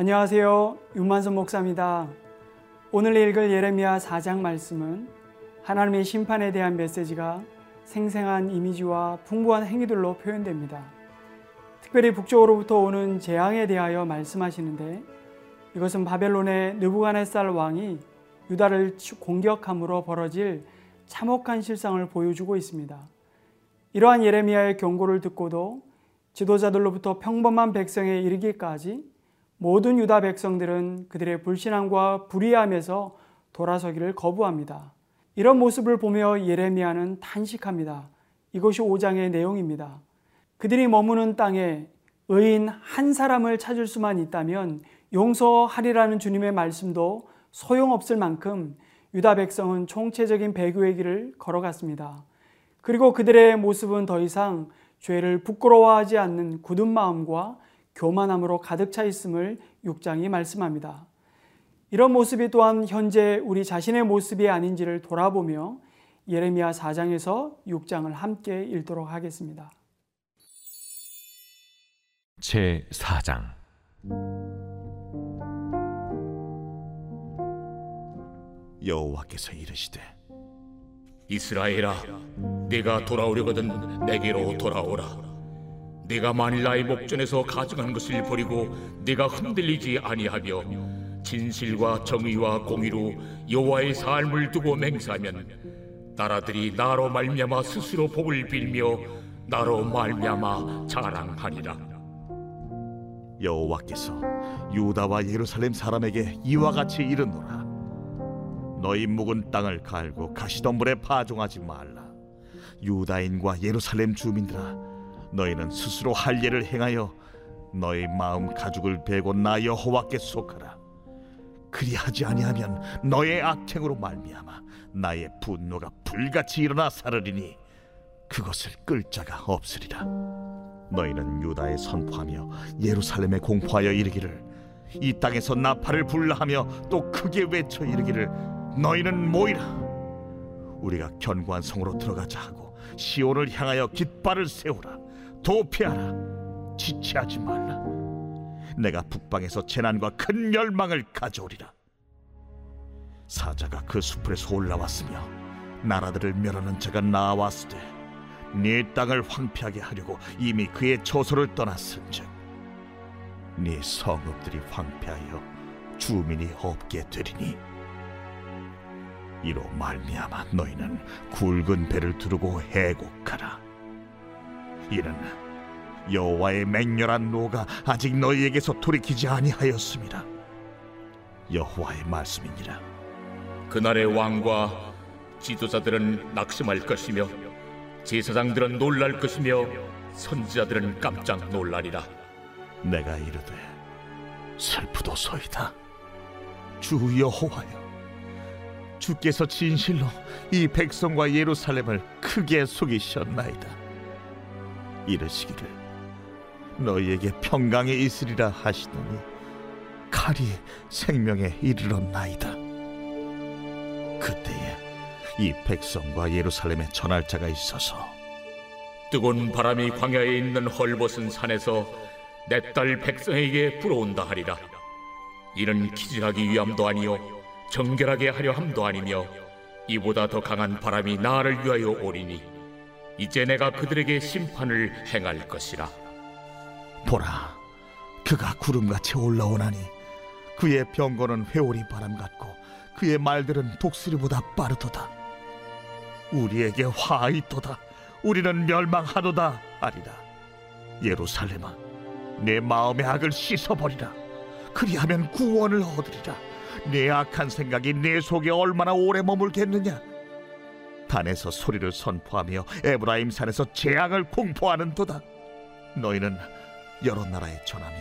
안녕하세요. 윤만선 목사입니다. 오늘 읽을 예레미야 4장 말씀은 하나님의 심판에 대한 메시지가 생생한 이미지와 풍부한 행위들로 표현됩니다. 특별히 북쪽으로부터 오는 재앙에 대하여 말씀하시는데 이것은 바벨론의 느부갓네살 왕이 유다를 공격함으로 벌어질 참혹한 실상을 보여주고 있습니다. 이러한 예레미야의 경고를 듣고도 지도자들로부터 평범한 백성에 이르기까지 모든 유다 백성들은 그들의 불신앙과 불의함에서 돌아서기를 거부합니다. 이런 모습을 보며 예레미야는 탄식합니다. 이것이 5장의 내용입니다. 그들이 머무는 땅에 의인 한 사람을 찾을 수만 있다면 용서하리라는 주님의 말씀도 소용없을 만큼 유다 백성은 총체적인 배교의 길을 걸어갔습니다. 그리고 그들의 모습은 더 이상 죄를 부끄러워하지 않는 굳은 마음과 교만함으로 가득 차 있음을 6장이 말씀합니다. 이런 모습이 또한 현재 우리 자신의 모습이 아닌지를 돌아보며 예레미야 4장에서 6장을 함께 읽도록 하겠습니다. 제 4장 여호와께서 이르시되 이스라엘아 네가 돌아오려거든 내게로 돌아오라 네가 만일 나의 목전에서 가증한 것을 버리고 네가 흔들리지 아니하며 진실과 정의와 공의로 여호와의 삶을 두고 맹세하면 나라들이 나로 말미암아 스스로 복을 빌며 나로 말미암아 자랑하리라. 여호와께서 유다와 예루살렘 사람에게 이와 같이 이르노라. 너희 묵은 땅을 갈고 가시덤불에 파종하지 말라. 유다인과 예루살렘 주민들아 너희는 스스로 할 일을 행하여 너희 마음 가죽을 베고 나 여호와께 속하라. 그리하지 아니하면 너의 악행으로 말미암아 나의 분노가 불같이 일어나 사르리니 그것을 끌 자가 없으리라. 너희는 유다에 선포하며 예루살렘에 공포하여 이르기를 이 땅에서 나팔을 불라하며 또 크게 외쳐 이르기를 너희는 모이라 우리가 견고한 성으로 들어가자 하고 시온을 향하여 깃발을 세우라 도피하라. 지체하지 말라. 내가 북방에서 재난과 큰 멸망을 가져오리라. 사자가 그 수풀에서 올라왔으며 나라들을 멸하는 자가 나왔으되 네 땅을 황폐하게 하려고 이미 그의 처소를 떠났은즉 네 성읍들이 황폐하여 주민이 없게 되리니. 이로 말미암아 너희는 굵은 배를 두르고 해곡하라 이는 여호와의 맹렬한 노가 아직 너희에게서 돌이키지 아니하였습니다. 여호와의 말씀이니라. 그날의 왕과 지도자들은 낙심할 것이며 제사장들은 놀랄 것이며 선지자들은 깜짝 놀라리라. 내가 이르되 슬프도소이다. 주 여호와여, 주께서 진실로 이 백성과 예루살렘을 크게 속이셨나이다. 이르시기를 너희에게 평강에 있으리라 하시더니 칼이 생명에 이르렀나이다. 그때에 이 백성과 예루살렘에 전할 자가 있어서 뜨거운 바람이 광야에 있는 헐벗은 산에서 내 딸 백성에게 불어온다 하리라. 이는 기질하기 위함도 아니요 정결하게 하려 함도 아니며 이보다 더 강한 바람이 나를 위하여 오리니 이제 내가 그들에게 심판을 행할 것이라. 보라, 그가 구름같이 올라오나니 그의 병거는 회오리 바람 같고 그의 말들은 독수리보다 빠르도다. 우리에게 화 있도다. 우리는 멸망하도다 아리라. 예루살렘아, 내 마음의 악을 씻어버리라. 그리하면 구원을 얻으리라. 내 악한 생각이 내 속에 얼마나 오래 머물겠느냐? 단에서 소리를 선포하며 에브라임 산에서 재앙을 공포하는도다. 너희는 여러 나라에 전하며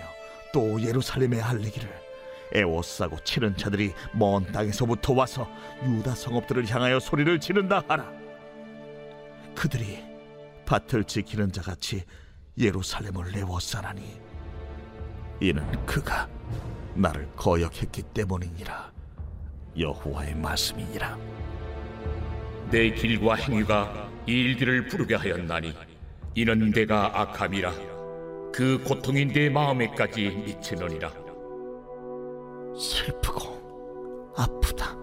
또 예루살렘에 알리기를 애워싸고 치는 자들이 먼 땅에서부터 와서 유다 성읍들을 향하여 소리를 지른다 하라. 그들이 밭을 지키는 자 같이 예루살렘을 애워싸나니 이는 그가 나를 거역했기 때문이니라 여호와의 말씀이니라. 내 길과 행위가 이 일들을 부르게 하였나니 이는 내가 악함이라 그 고통이 내 마음에까지 미치느니라 슬프고 아프다.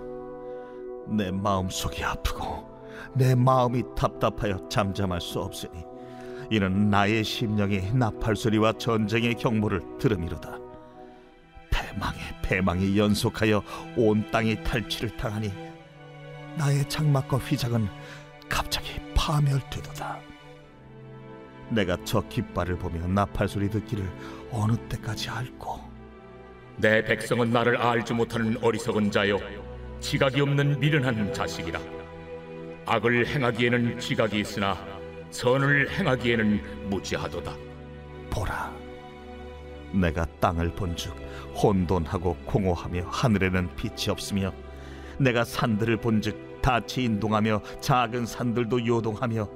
내 마음속이 아프고 내 마음이 답답하여 잠잠할 수 없으니 이는 나의 심령이 나팔 소리와 전쟁의 경보를 들음이로다. 패망에 패망이 연속하여 온 땅이 탈취를 당하니 나의 장막과 휘장은 갑자기 파멸되도다. 내가 저 깃발을 보며 나팔 소리 듣기를 어느 때까지 앓고? 내 백성은 나를 알지 못하는 어리석은 자요. 지각이 없는 미련한 자식이라. 악을 행하기에는 지각이 있으나 선을 행하기에는 무지하도다. 보라 내가 땅을 본즉 혼돈하고 공허하며 하늘에는 빛이 없으며 내가 산들을 본즉 닻이 인동하며 작은 산들도 요동하며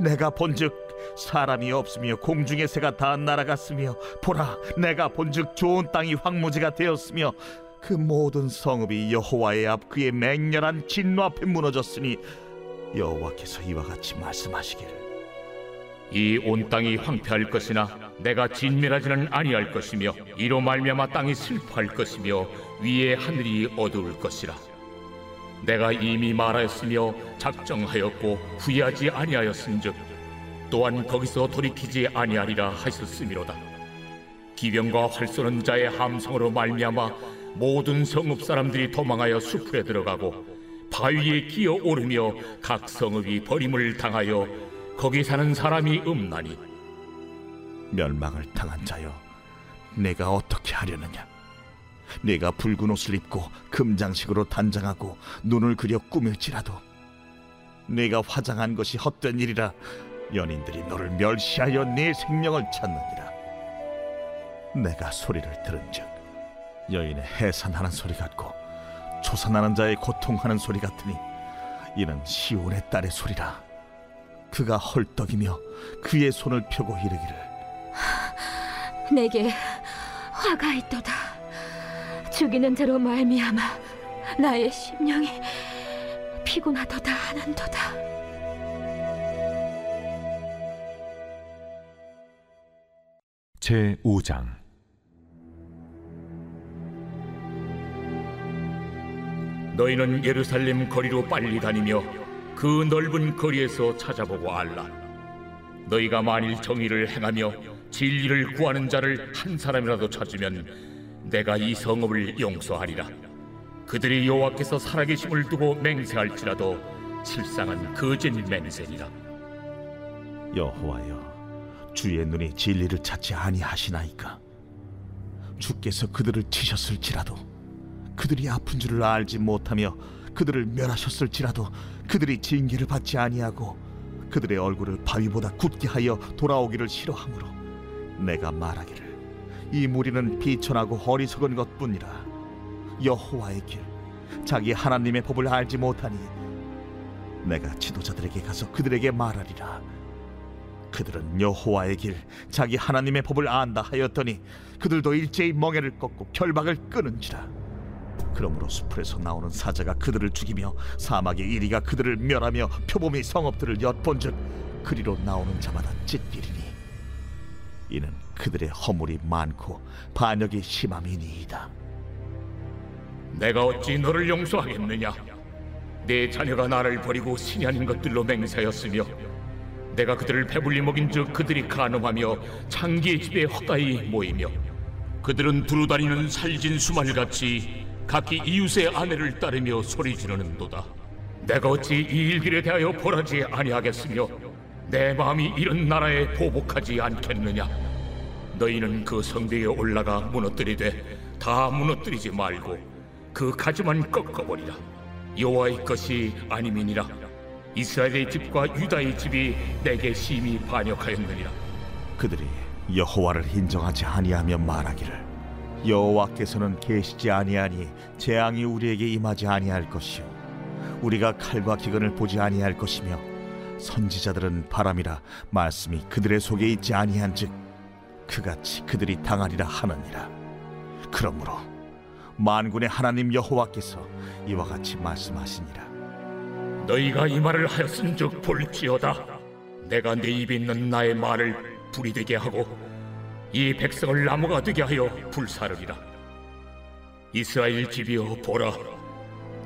내가 본즉 사람이 없으며 공중의 새가 다 날아갔으며 보라 내가 본즉 좋은 땅이 황무지가 되었으며 그 모든 성읍이 여호와의 앞 그의 맹렬한 진노 앞에 무너졌으니 여호와께서 이와 같이 말씀하시기를. 이 온 땅이 황폐할 것이나 내가 진멸하지는 아니할 것이며 이로 말미암아 땅이 슬퍼할 것이며 위에 하늘이 어두울 것이라 내가 이미 말하였으며 작정하였고 후회하지 아니하였은즉 또한 거기서 돌이키지 아니하리라 하셨음이로다. 기병과 활 쏘는 자의 함성으로 말미암아 모든 성읍 사람들이 도망하여 수풀에 들어가고 바위에 기어 오르며 각 성읍이 버림을 당하여 거기 사는 사람이 없나니. 멸망을 당한 자여 내가 어떻게 하려느냐 내가 붉은 옷을 입고 금장식으로 단장하고 눈을 그려 꾸밀지라도 내가 화장한 것이 헛된 일이라 연인들이 너를 멸시하여 네 생명을 찾느니라 내가 소리를 들은즉 여인의 해산하는 소리 같고 조산하는 자의 고통하는 소리 같으니 이는 시온의 딸의 소리라 그가 헐떡이며 그의 손을 펴고 이르기를 내게 화가 있도다. 죽이는 자로 말미암아 나의 심령이 피곤하도다 하는도다. 제 5장 너희는 예루살렘 거리로 빨리 다니며 그 넓은 거리에서 찾아보고 알라. 너희가 만일 정의를 행하며 진리를 구하는 자를 한 사람이라도 찾으면 내가 이 성읍을 용서하리라. 그들이 여호와께서 살아계심을 두고 맹세할지라도 실상은 거짓 맹세니라. 여호와여 주의 눈이 진리를 찾지 아니하시나이까 주께서 그들을 치셨을지라도 그들이 아픈 줄을 알지 못하며 그들을 멸하셨을지라도 그들이 징계를 받지 아니하고 그들의 얼굴을 바위보다 굳게 하여 돌아오기를 싫어하므로 내가 말하기를 이 무리는 비천하고 어리석은 것뿐이라. 여호와의 길 자기 하나님의 법을 알지 못하니 내가 지도자들에게 가서 그들에게 말하리라. 그들은 여호와의 길 자기 하나님의 법을 안다 하였더니 그들도 일제히 멍에를 꺾고 결박을 끊은지라. 그러므로 수풀에서 나오는 사자가 그들을 죽이며 사막의 이리가 그들을 멸하며 표범이 성읍들을 엿본즉 그리로 나오는 자마다 찢기리니 이는 그들의 허물이 많고 반역이 심함이니이다 내가 어찌 너를 용서하겠느냐? 내 자녀가 나를 버리고 신이 아닌 것들로 맹세하였으며 내가 그들을 배불리 먹인 즉 그들이 간음하며 창기의 집에 헛가이 모이며 그들은 두루 다니는 살진 수말같이 각기 이웃의 아내를 따르며 소리 지르는도다. 내가 어찌 이 일들에 대하여 벌하지 아니하겠으며 내 마음이 이런 나라에 보복하지 않겠느냐? 너희는 그 성벽에 올라가 무너뜨리되 다 무너뜨리지 말고 그 가지만 꺾어버리라. 여호와의 것이 아님이니라. 이스라엘의 집과 유다의 집이 내게 심히 반역하였느니라. 그들이 여호와를 인정하지 아니하며 말하기를 여호와께서는 계시지 아니하니 재앙이 우리에게 임하지 아니할 것이요 우리가 칼과 기근을 보지 아니할 것이며 선지자들은 바람이라 말씀이 그들의 속에 있지 아니한즉 그같이 그들이 당하리라 하느니라 그러므로 만군의 하나님 여호와께서 이와 같이 말씀하시니라 너희가 이 말을 하였은즉 볼지어다. 내가 내 입에 있는 나의 말을 불이 되게 하고 이 백성을 나무가 되게 하여 불사르리라. 이스라엘 집이여 보라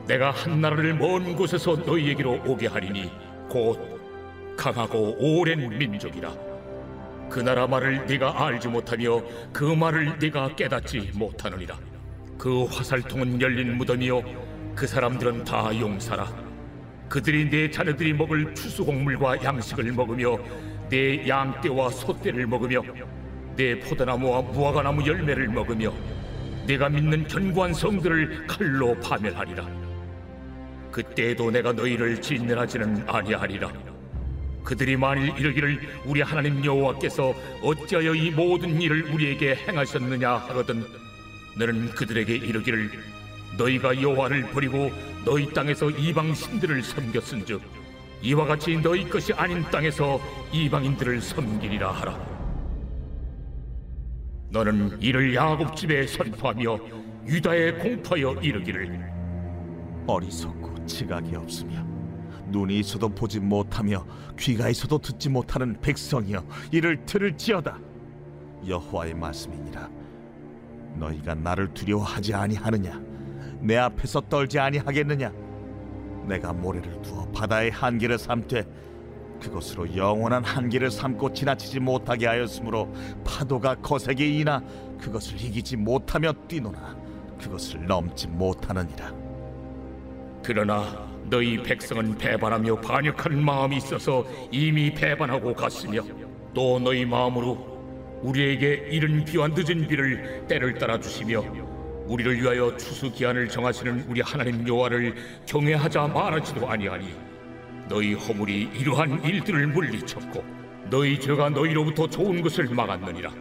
내가 한 나라를 먼 곳에서 너희에게로 오게 하리니 곧 강하고 오랜 민족이라. 그 나라 말을 네가 알지 못하며 그 말을 네가 깨닫지 못하느니라. 그 화살통은 열린 무덤이요. 그 사람들은 다 용사라. 그들이 내 자녀들이 먹을 추수곡물과 양식을 먹으며 내 양떼와 소떼를 먹으며 내 포도나무와 무화과나무 열매를 먹으며 내가 믿는 견고한 성들을 칼로 파멸하리라. 그때에도 내가 너희를 진멸하지는 아니하리라 그들이 만일 이르기를 우리 하나님 여호와께서 어찌하여 이 모든 일을 우리에게 행하셨느냐 하거든 너는 그들에게 이르기를 너희가 여호와를 버리고 너희 땅에서 이방 신들을 섬겼은즉 이와 같이 너희 것이 아닌 땅에서 이방인들을 섬기리라 하라. 너는 이를 야곱 집에 선포하며 유다에 공포하여 이르기를 어리석고 지각이 없으며 눈이 있어도 보지 못하며 귀가 있어도 듣지 못하는 백성이여 이를 들을지어다. 여호와의 말씀이니라. 너희가 나를 두려워하지 아니하느냐? 내 앞에서 떨지 아니하겠느냐? 내가 모래를 두어 바다의 한계를 삼되 그것으로 영원한 한계를 삼고 지나치지 못하게 하였으므로 파도가 거세게 이나 그것을 이기지 못하며 뛰노나? 그것을 넘지 못하느니라. 그러나 너희 백성은 배반하며 반역하는 마음이 있어서 이미 배반하고 갔으며 또 너희 마음으로 우리에게 이른 비와 늦은 비를 때를 따라 주시며 우리를 위하여 추수 기한을 정하시는 우리 하나님 여호와를 경외하자 말하지도 아니하니 너희 허물이 이러한 일들을 물리쳤고 너희 죄가 너희로부터 좋은 것을 막았느니라.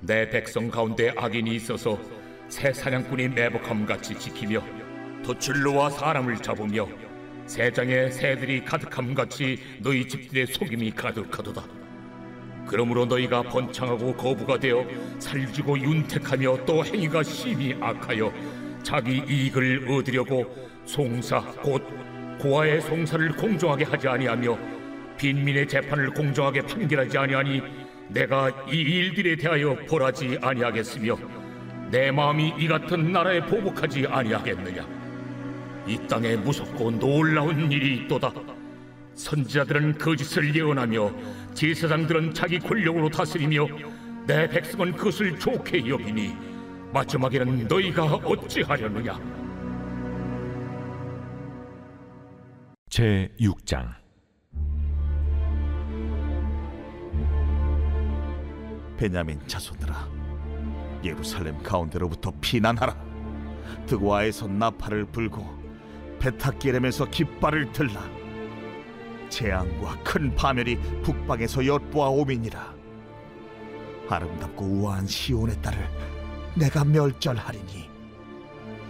내 백성 가운데 악인이 있어서 새 사냥꾼이 매복함 같이 지키며 도출로와 사람을 잡으며 새장에 새들이 가득함 같이 너희 집들의 속임이 가득하도다. 그러므로 너희가 번창하고 거부가 되어 살지고 윤택하며 또 행위가 심히 악하여 자기 이익을 얻으려고 송사 곧 고아의 송사를 공정하게 하지 아니하며 빈민의 재판을 공정하게 판결하지 아니하니 내가 이 일들에 대하여 벌하지 아니하겠으며 내 마음이 이 같은 나라에 보복하지 아니하겠느냐 이 땅에 무섭고 놀라운 일이 있도다. 선지자들은 거짓을 예언하며 제사장들은 자기 권력으로 다스리며 내 백성은 그것을 좋게 여기니 마지막에는 너희가 어찌하려느냐? 제 6장. 베냐민 자손들아 예루살렘 가운데로부터 피난하라. 드고아에서 나팔을 불고 베타기렘에서 깃발을 들라. 재앙과 큰 파멸이 북방에서 엿보아 오미니라. 아름답고 우아한 시온의 딸을 내가 멸절하리니.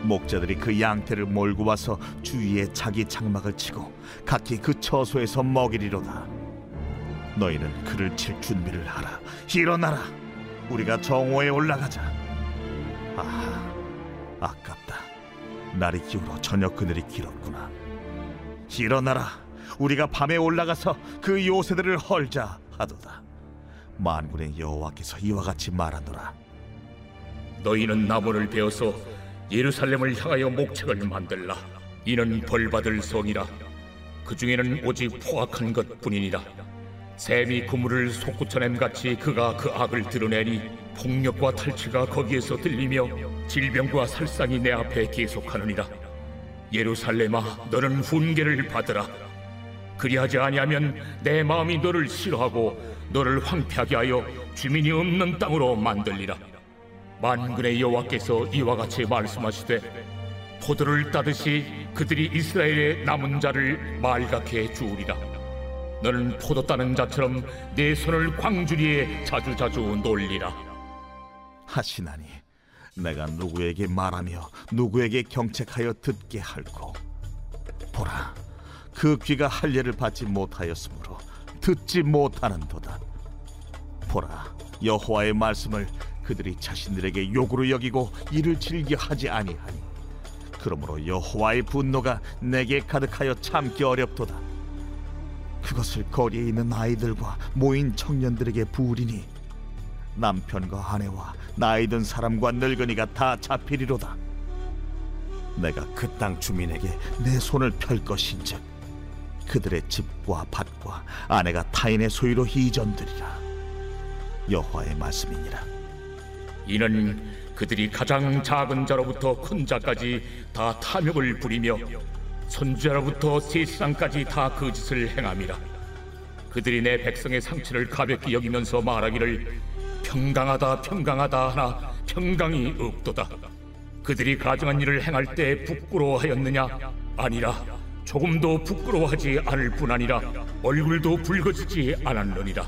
목자들이 그 양태를 몰고 와서 주위에 자기 장막을 치고 각기 그 처소에서 먹이리로다. 너희는 그를 칠 준비를 하라. 일어나라. 우리가 정오에 올라가자. 아하 아깝다 날이 기울어 저녁 그늘이 길었구나. 일어나라. 우리가 밤에 올라가서 그 요새들을 헐자 하도다. 만군의 여호와께서 이와 같이 말하노라. 너희는 나무를 베어서 예루살렘을 향하여 목책을 만들라. 이는 벌받을 성이라. 그 중에는 오직 포악한 것뿐이니라. 샘이 그물을 솟구쳐냄 같이 그가 그 악을 드러내니 폭력과 탈취가 거기에서 들리며 질병과 살상이 내 앞에 계속하느니라. 예루살렘아 너는 훈계를 받으라. 그리하지 아니하면 내 마음이 너를 싫어하고 너를 황폐하게 하여 주민이 없는 땅으로 만들리라. 만군의 여호와께서 이와 같이 말씀하시되 포도를 따듯이 그들이 이스라엘의 남은 자를 말갛게 주우리라. 너는 포도 따는 자처럼 내 손을 광주리에 자주자주 놀리라. 하시나니 내가 누구에게 말하며 누구에게 경책하여 듣게 할고 보라 그 귀가 할례를 받지 못하였으므로 듣지 못하는도다. 보라 여호와의 말씀을 그들이 자신들에게 욕으로 여기고 이를 즐겨 하지 아니하니 그러므로 여호와의 분노가 내게 가득하여 참기 어렵도다. 그것을 거리에 있는 아이들과 모인 청년들에게 부으리니 남편과 아내와 나이 든 사람과 늙은이가 다 잡히리로다. 내가 그 땅 주민에게 내 손을 펼 것인즉 그들의 집과 밭과 아내가 타인의 소유로 이전되리라. 여호와의 말씀이니라. 이는 그들이 가장 작은 자로부터 큰 자까지 다 탐욕을 부리며 선지자로부터 세상까지 다그 짓을 행함이라. 그들이 내 백성의 상처를 가볍게 여기면서 말하기를 평강하다 평강하다 하나 평강이 없도다. 그들이 가정한 일을 행할 때 부끄러워하였느냐? 아니라 조금도 부끄러워하지 않을 뿐 아니라 얼굴도 붉어지지 않았느니라.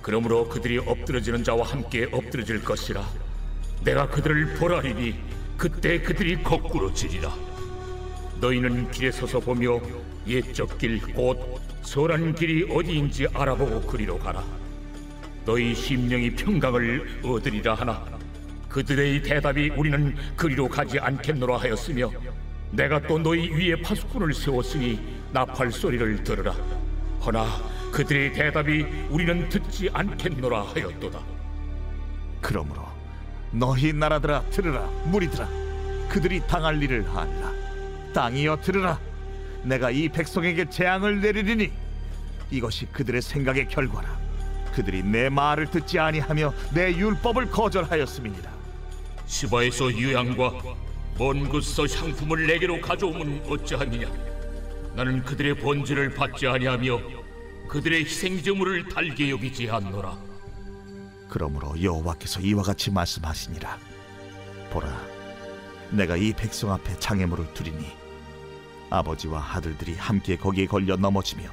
그러므로 그들이 엎드러지는 자와 함께 엎드러질 것이라. 내가 그들을 벌하리니 그때 그들이 거꾸로 지리라. 너희는 길에 서서 보며 옛적 길곧 선한 길이 어디인지 알아보고 그리로 가라 너희 심령이 평강을 얻으리라 하나. 그들의 대답이 우리는 그리로 가지 않겠노라 하였으며 내가 또 너희 위에 파수꾼을 세웠으니 나팔 소리를 들으라. 허나 그들의 대답이 우리는 듣지 않겠노라 하였도다. 그러므로 너희 나라들아 들으라 무리들아. 그들이 당할 일을 하라. 땅이여 들으라. 내가 이 백성에게 재앙을 내리리니 이것이 그들의 생각의 결과라 그들이 내 말을 듣지 아니하며 내 율법을 거절하였음이니라. 시바에서 유향과 먼 곳서 향품을 내게로 가져오면 어찌하느냐? 나는 그들의 번제를 받지 아니하며 그들의 희생제물을 달게 여기지 않노라. 그러므로 여호와께서 이와 같이 말씀하시니라. 보라 내가 이 백성 앞에 장애물을 두리니 아버지와 아들들이 함께 거기에 걸려 넘어지며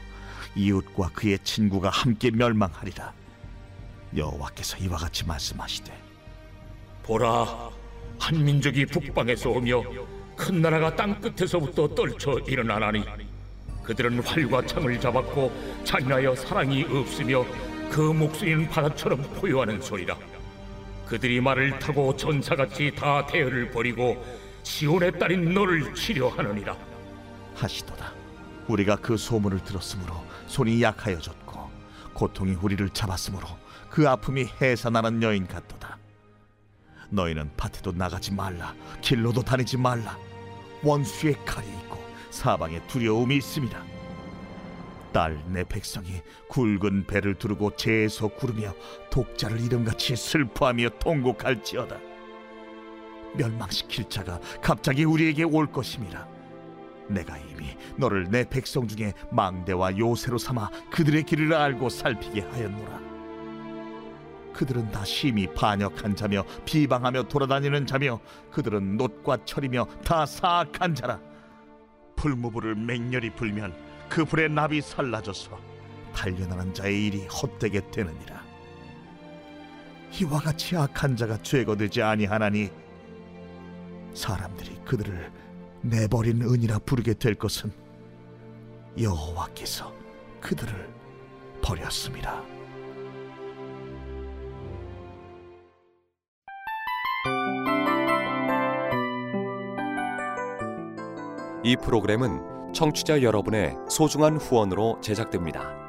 이웃과 그의 친구가 함께 멸망하리라. 여호와께서 이와 같이 말씀하시되 보라 한 민족이 북방에서 오며 큰 나라가 땅 끝에서부터 떨쳐 일어나나니 그들은 활과 창을 잡았고 잔인하여 사랑이 없으며 그 목소리는 바다처럼 포효하는 소리라. 그들이 말을 타고 전사같이 다 대열을 버리고 시온의 딸인 너를 치려하느니라. 하시도다. 우리가 그 소문을 들었으므로 손이 약하여졌고 고통이 우리를 잡았으므로 그 아픔이 해산하는 여인 같도다. 너희는 밭에도 나가지 말라 길로도 다니지 말라. 원수의 칼이 있고 사방에 두려움이 있습니다. 딸 내 백성이 굵은 배를 두르고 재에서 구르며 독자를 이름같이 슬퍼하며 통곡할지어다. 멸망시킬 자가 갑자기 우리에게 올 것임이라 내가 이미 너를 내 백성 중에 망대와 요새로 삼아 그들의 길을 알고 살피게 하였노라. 그들은 다 심히 반역한 자며 비방하며 돌아다니는 자며 그들은 놋과 철이며 다 사악한 자라. 풀무불을 맹렬히 불면 그 불의 납이 살라져서 단련하는 자의 일이 헛되게 되느니라. 이와 같이 악한 자가 죄거되지 아니하나니 사람들이 그들을 내버린 은이라 부르게 될 것은 여호와께서 그들을 버렸습니다. 이 프로그램은 청취자 여러분의 소중한 후원으로 제작됩니다.